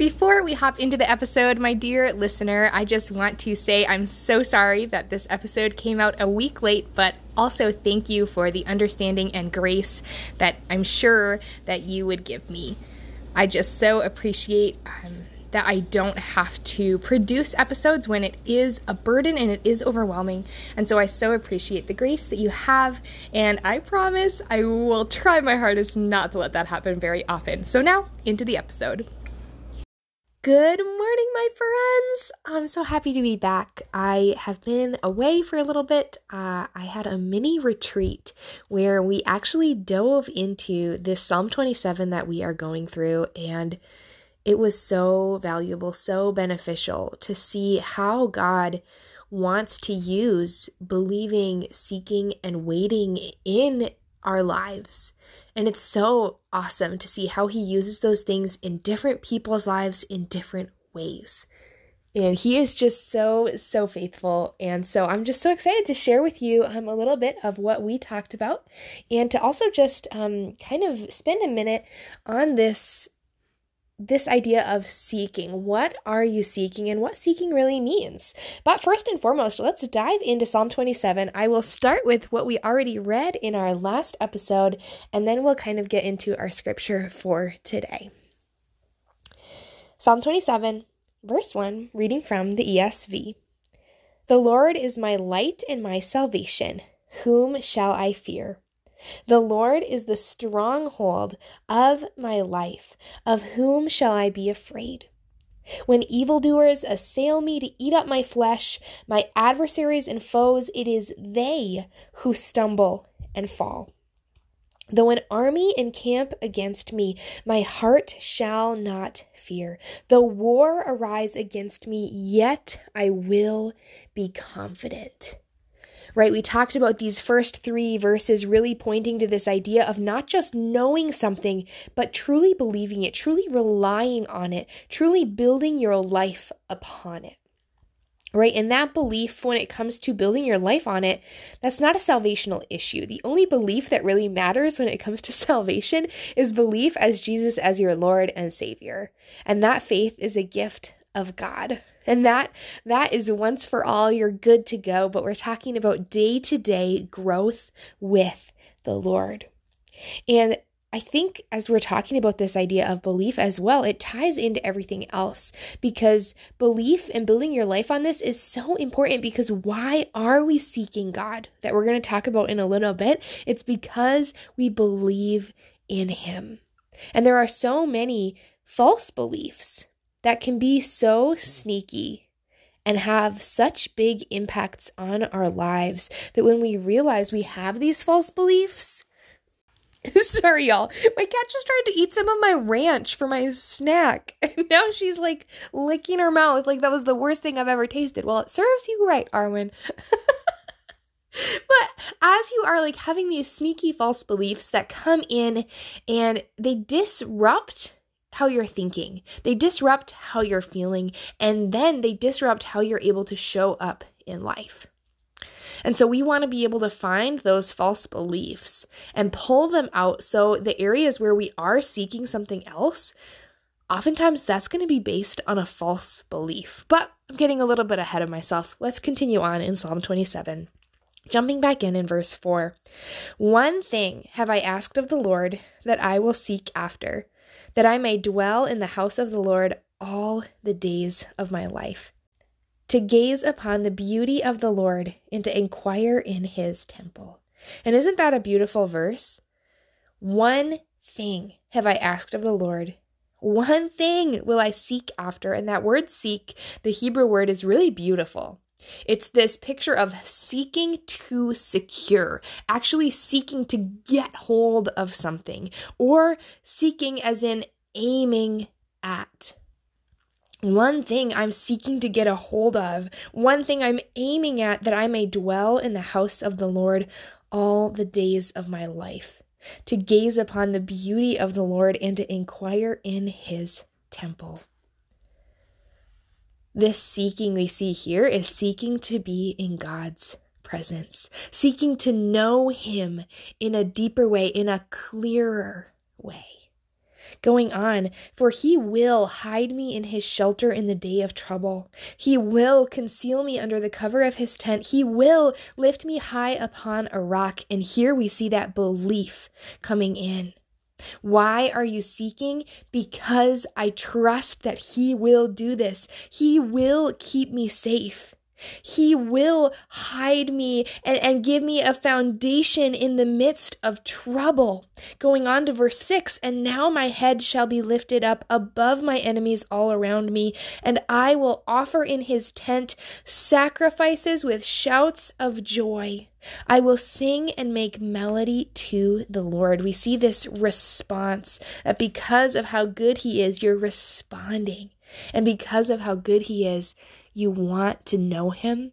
Before we hop into the episode, my dear listener, I just want to say I'm so sorry that this episode came out a week late, but also thank you for the understanding and grace that I'm sure that you would give me. I just so appreciate um, that I don't have to produce episodes when it is a burden and it is overwhelming. And so I so appreciate the grace that you have, and I promise I will try my hardest not to let that happen very often. So now, into the episode. Good morning, my friends. I'm so happy to be back. I have been away for a little bit. Uh, I had a mini retreat where we actually dove into this Psalm 27 that we are going through, and it was so valuable, so beneficial to see how God wants to use believing, seeking, and waiting in our lives. And it's so awesome to see how he uses those things in different people's lives in different ways. And he is just so, so faithful. And so I'm just so excited to share with you um, a little bit of what we talked about and to also just um, kind of spend a minute on this this idea of seeking. What are you seeking and what seeking really means? But first and foremost, let's dive into Psalm 27. I will start with what we already read in our last episode, and then we'll kind of get into our scripture for today. Psalm 27, verse 1, reading from the ESV. The Lord is my light and my salvation. Whom shall I fear? The Lord is the stronghold of my life. Of whom shall I be afraid? When evildoers assail me to eat up my flesh, my adversaries and foes, it is they who stumble and fall. Though an army encamp against me, my heart shall not fear. Though war arise against me, yet I will be confident right? We talked about these first three verses really pointing to this idea of not just knowing something, but truly believing it, truly relying on it, truly building your life upon it. Right? And that belief, when it comes to building your life on it, that's not a salvational issue. The only belief that really matters when it comes to salvation is belief as Jesus as your Lord and Savior. And that faith is a gift of God. And that that is once for all you're good to go, but we're talking about day-to-day growth with the Lord. And I think as we're talking about this idea of belief as well, it ties into everything else because belief and building your life on this is so important because why are we seeking God? That we're going to talk about in a little bit. It's because we believe in Him. And there are so many false beliefs that can be so sneaky and have such big impacts on our lives that when we realize we have these false beliefs, sorry y'all, my cat just tried to eat some of my ranch for my snack, and now she's like licking her mouth like that was the worst thing I've ever tasted. Well, it serves you right, Arwen. but as you are like having these sneaky false beliefs that come in and they disrupt how you're thinking. They disrupt how you're feeling, and then they disrupt how you're able to show up in life. And so we want to be able to find those false beliefs and pull them out. So the areas where we are seeking something else, oftentimes that's going to be based on a false belief. But I'm getting a little bit ahead of myself. Let's continue on in Psalm 27. Jumping back in in verse 4 One thing have I asked of the Lord that I will seek after that I may dwell in the house of the Lord all the days of my life, to gaze upon the beauty of the Lord and to inquire in his temple. And isn't that a beautiful verse? One thing have I asked of the Lord. One thing will I seek after. And that word seek, the Hebrew word, is really beautiful. It's this picture of seeking to secure, actually seeking to get hold of something, or seeking as in aiming at. one thing I'm seeking to get a hold of, one thing I'm aiming at that I may dwell in the house of the Lord all the days of my life, to gaze upon the beauty of the Lord and to inquire in his temple. This seeking we see here is seeking to be in God's presence, seeking to know Him in a deeper way, in a clearer way going on, for he will hide me in his shelter in the day of trouble. He will conceal me under the cover of his tent. He will lift me high upon a rock. And here we see that belief coming in. Why are you seeking? Because I trust that He will do this. He will keep me safe. He will hide me and, and give me a foundation in the midst of trouble. Going on to verse 6 And now my head shall be lifted up above my enemies all around me, and I will offer in his tent sacrifices with shouts of joy. I will sing and make melody to the Lord. We see this response that because of how good he is, you're responding. And because of how good he is, you want to know Him.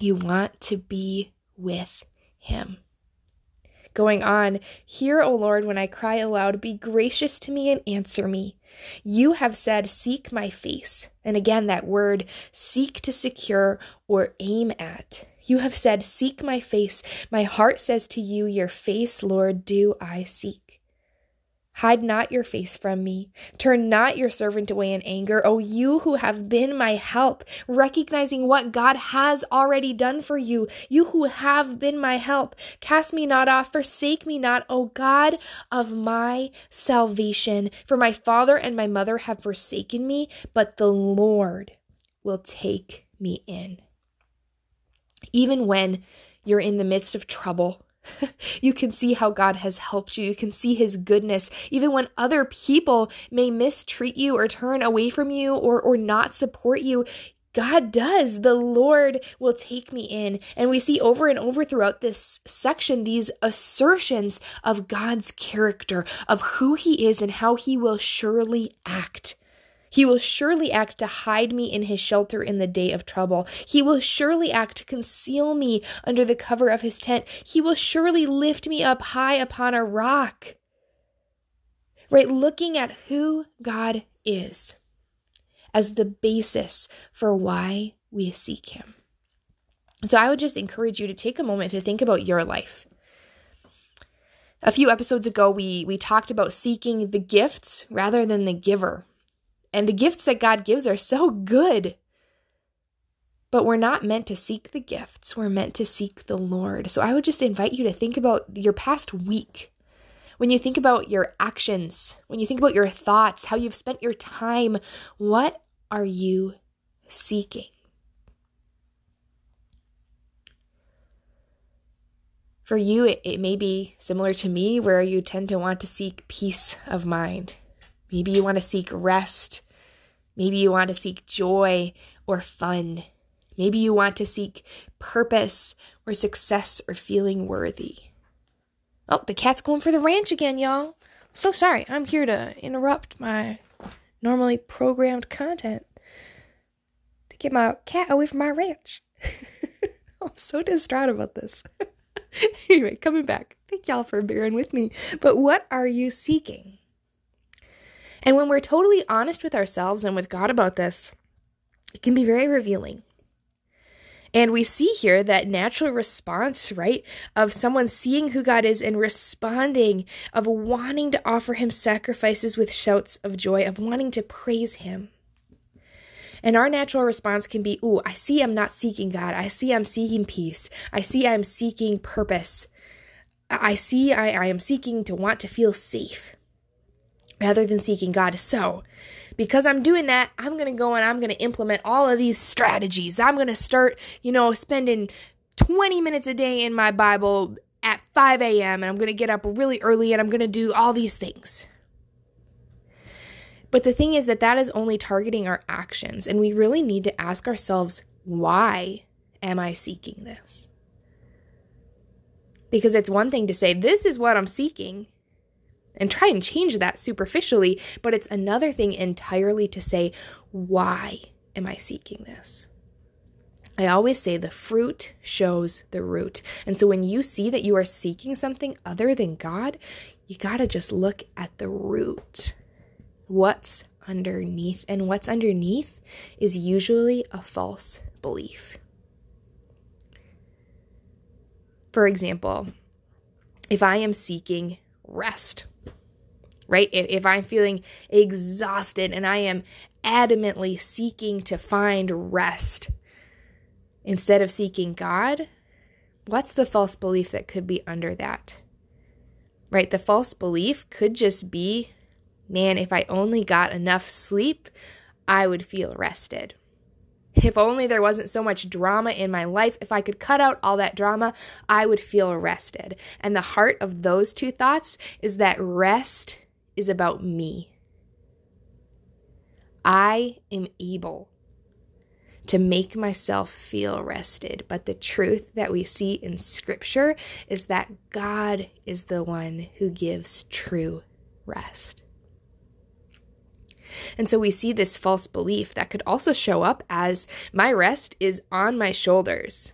You want to be with Him. Going on, Hear, O Lord, when I cry aloud, be gracious to me and answer me. You have said, Seek my face. And again, that word, seek to secure or aim at. You have said, Seek my face. My heart says to you, Your face, Lord, do I seek. Hide not your face from me. Turn not your servant away in anger. O you who have been my help, recognizing what God has already done for you, you who have been my help, cast me not off, forsake me not, O God of my salvation. For my father and my mother have forsaken me, but the Lord will take me in. Even when you're in the midst of trouble, you can see how God has helped you. You can see his goodness. Even when other people may mistreat you or turn away from you or, or not support you, God does. The Lord will take me in. And we see over and over throughout this section these assertions of God's character, of who He is and how He will surely act. He will surely act to hide me in his shelter in the day of trouble. He will surely act to conceal me under the cover of his tent. He will surely lift me up high upon a rock. Right? Looking at who God is as the basis for why we seek him. So I would just encourage you to take a moment to think about your life. A few episodes ago, we, we talked about seeking the gifts rather than the giver. And the gifts that God gives are so good. But we're not meant to seek the gifts, we're meant to seek the Lord. So I would just invite you to think about your past week. When you think about your actions, when you think about your thoughts, how you've spent your time, what are you seeking? For you, it, it may be similar to me, where you tend to want to seek peace of mind. Maybe you want to seek rest. Maybe you want to seek joy or fun. Maybe you want to seek purpose or success or feeling worthy. Oh, the cat's going for the ranch again, y'all. So sorry. I'm here to interrupt my normally programmed content to get my cat away from my ranch. I'm so distraught about this. anyway, coming back. Thank y'all for bearing with me. But what are you seeking? And when we're totally honest with ourselves and with God about this, it can be very revealing. And we see here that natural response, right, of someone seeing who God is and responding, of wanting to offer Him sacrifices with shouts of joy, of wanting to praise Him. And our natural response can be, Ooh, I see I'm not seeking God. I see I'm seeking peace. I see I'm seeking purpose. I see I, I am seeking to want to feel safe rather than seeking God. So, because I'm doing that, I'm going to go and I'm going to implement all of these strategies. I'm going to start, you know, spending 20 minutes a day in my Bible at 5 a.m. and I'm going to get up really early and I'm going to do all these things. But the thing is that that is only targeting our actions, and we really need to ask ourselves, why am I seeking this? Because it's one thing to say, this is what I'm seeking, and try and change that superficially, but it's another thing entirely to say, why am I seeking this? I always say the fruit shows the root. And so when you see that you are seeking something other than God, you got to just look at the root. What's underneath? And what's underneath is usually a false belief. For example, if I am seeking rest, right? If, if I'm feeling exhausted and I am adamantly seeking to find rest instead of seeking God, what's the false belief that could be under that? Right? The false belief could just be man, if I only got enough sleep, I would feel rested. If only there wasn't so much drama in my life, if I could cut out all that drama, I would feel rested. And the heart of those two thoughts is that rest is about me. I am able to make myself feel rested. But the truth that we see in Scripture is that God is the one who gives true rest. And so we see this false belief that could also show up as my rest is on my shoulders.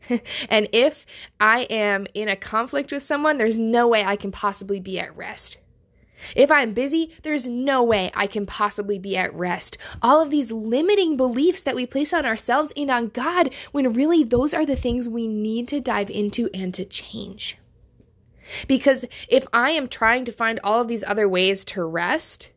and if I am in a conflict with someone, there's no way I can possibly be at rest. If I'm busy, there's no way I can possibly be at rest. All of these limiting beliefs that we place on ourselves and on God, when really those are the things we need to dive into and to change. Because if I am trying to find all of these other ways to rest,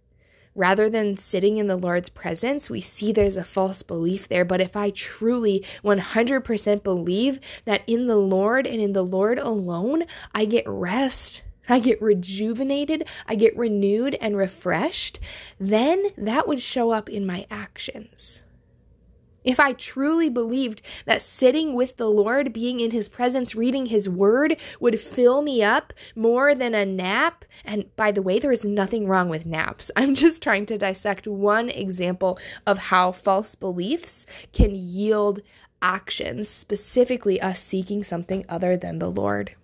rather than sitting in the Lord's presence, we see there's a false belief there. But if I truly 100% believe that in the Lord and in the Lord alone, I get rest I get rejuvenated, I get renewed and refreshed, then that would show up in my actions. If I truly believed that sitting with the Lord, being in His presence, reading His Word would fill me up more than a nap, and by the way, there is nothing wrong with naps. I'm just trying to dissect one example of how false beliefs can yield actions, specifically us seeking something other than the Lord.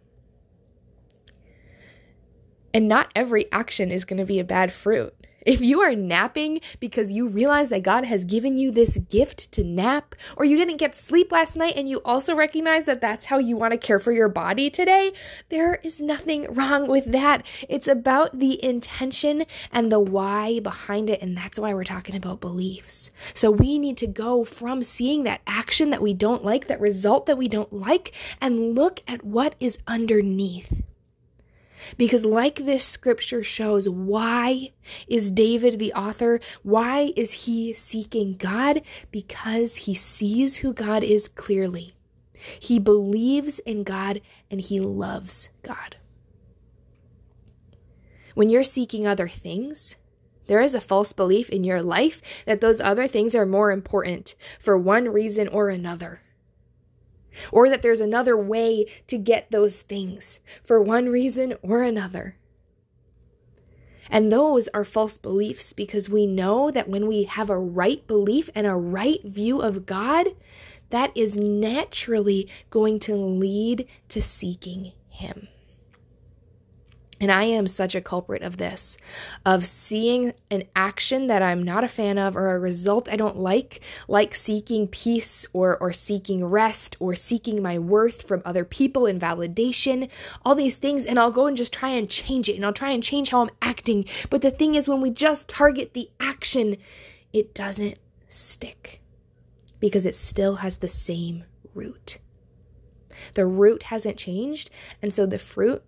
And not every action is going to be a bad fruit. If you are napping because you realize that God has given you this gift to nap, or you didn't get sleep last night and you also recognize that that's how you want to care for your body today, there is nothing wrong with that. It's about the intention and the why behind it. And that's why we're talking about beliefs. So we need to go from seeing that action that we don't like, that result that we don't like, and look at what is underneath. Because, like this scripture shows, why is David the author? Why is he seeking God? Because he sees who God is clearly. He believes in God and he loves God. When you're seeking other things, there is a false belief in your life that those other things are more important for one reason or another or that there's another way to get those things for one reason or another. And those are false beliefs because we know that when we have a right belief and a right view of God, that is naturally going to lead to seeking Him. And I am such a culprit of this, of seeing an action that I'm not a fan of or a result I don't like, like seeking peace or, or seeking rest or seeking my worth from other people and validation, all these things. And I'll go and just try and change it and I'll try and change how I'm acting. But the thing is, when we just target the action, it doesn't stick because it still has the same root. The root hasn't changed. And so the fruit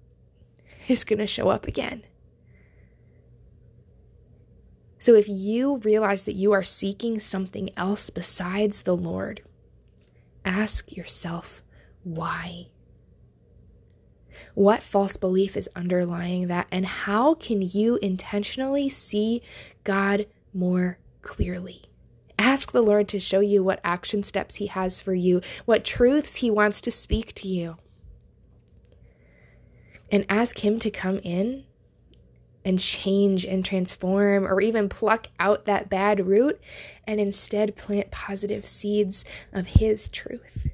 is going to show up again. So if you realize that you are seeking something else besides the Lord, ask yourself why. What false belief is underlying that, and how can you intentionally see God more clearly? Ask the Lord to show you what action steps He has for you, what truths He wants to speak to you and ask Him to come in and change and transform or even pluck out that bad root and instead plant positive seeds of His truth.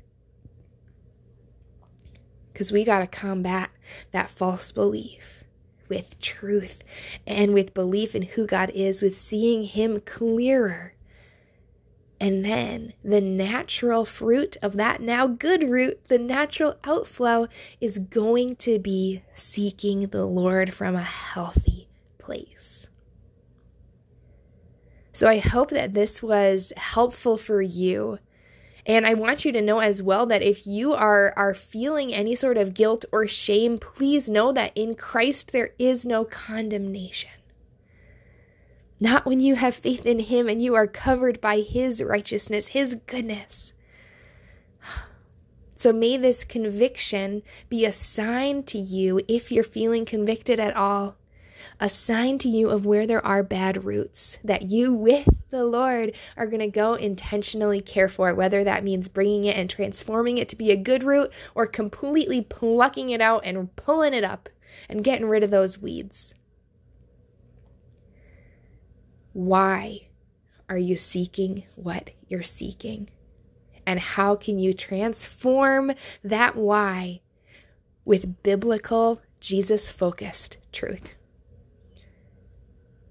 Because we got to combat that false belief with truth and with belief in who God is, with seeing Him clearer. And then the natural fruit of that now good root, the natural outflow, is going to be seeking the Lord from a healthy place. So I hope that this was helpful for you. And I want you to know as well that if you are are feeling any sort of guilt or shame, please know that in Christ there is no condemnation. Not when you have faith in him and you are covered by his righteousness, his goodness. So may this conviction be a sign to you if you're feeling convicted at all a sign to you of where there are bad roots that you, with the Lord, are going to go intentionally care for, whether that means bringing it and transforming it to be a good root or completely plucking it out and pulling it up and getting rid of those weeds. Why are you seeking what you're seeking? And how can you transform that why with biblical, Jesus focused truth?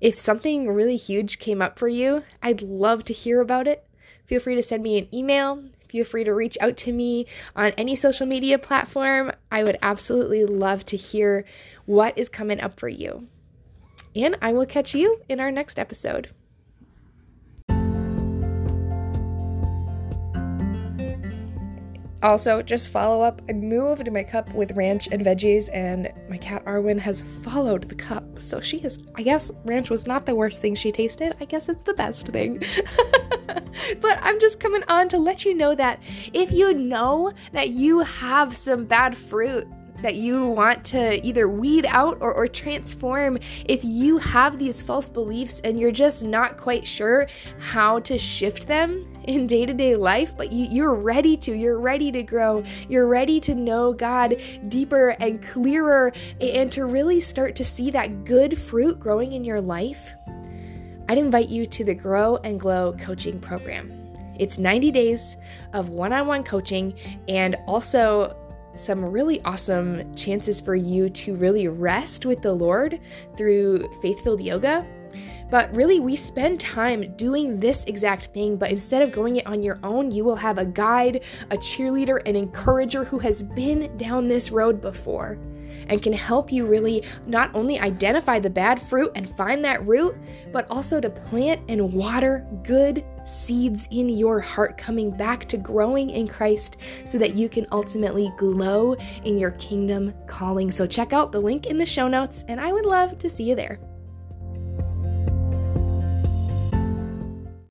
If something really huge came up for you, I'd love to hear about it. Feel free to send me an email. Feel free to reach out to me on any social media platform. I would absolutely love to hear what is coming up for you. And I will catch you in our next episode. Also, just follow up. I moved my cup with ranch and veggies, and my cat Arwen has followed the cup. So she is, I guess, ranch was not the worst thing she tasted. I guess it's the best thing. but I'm just coming on to let you know that if you know that you have some bad fruit that you want to either weed out or, or transform, if you have these false beliefs and you're just not quite sure how to shift them in day to day life, but you, you're ready to, you're ready to grow, you're ready to know God deeper and clearer, and to really start to see that good fruit growing in your life, I'd invite you to the Grow and Glow coaching program. It's 90 days of one on one coaching and also some really awesome chances for you to really rest with the Lord through faith filled yoga. But really, we spend time doing this exact thing, but instead of going it on your own, you will have a guide, a cheerleader, an encourager who has been down this road before and can help you really not only identify the bad fruit and find that root, but also to plant and water good seeds in your heart, coming back to growing in Christ so that you can ultimately glow in your kingdom calling. So check out the link in the show notes, and I would love to see you there.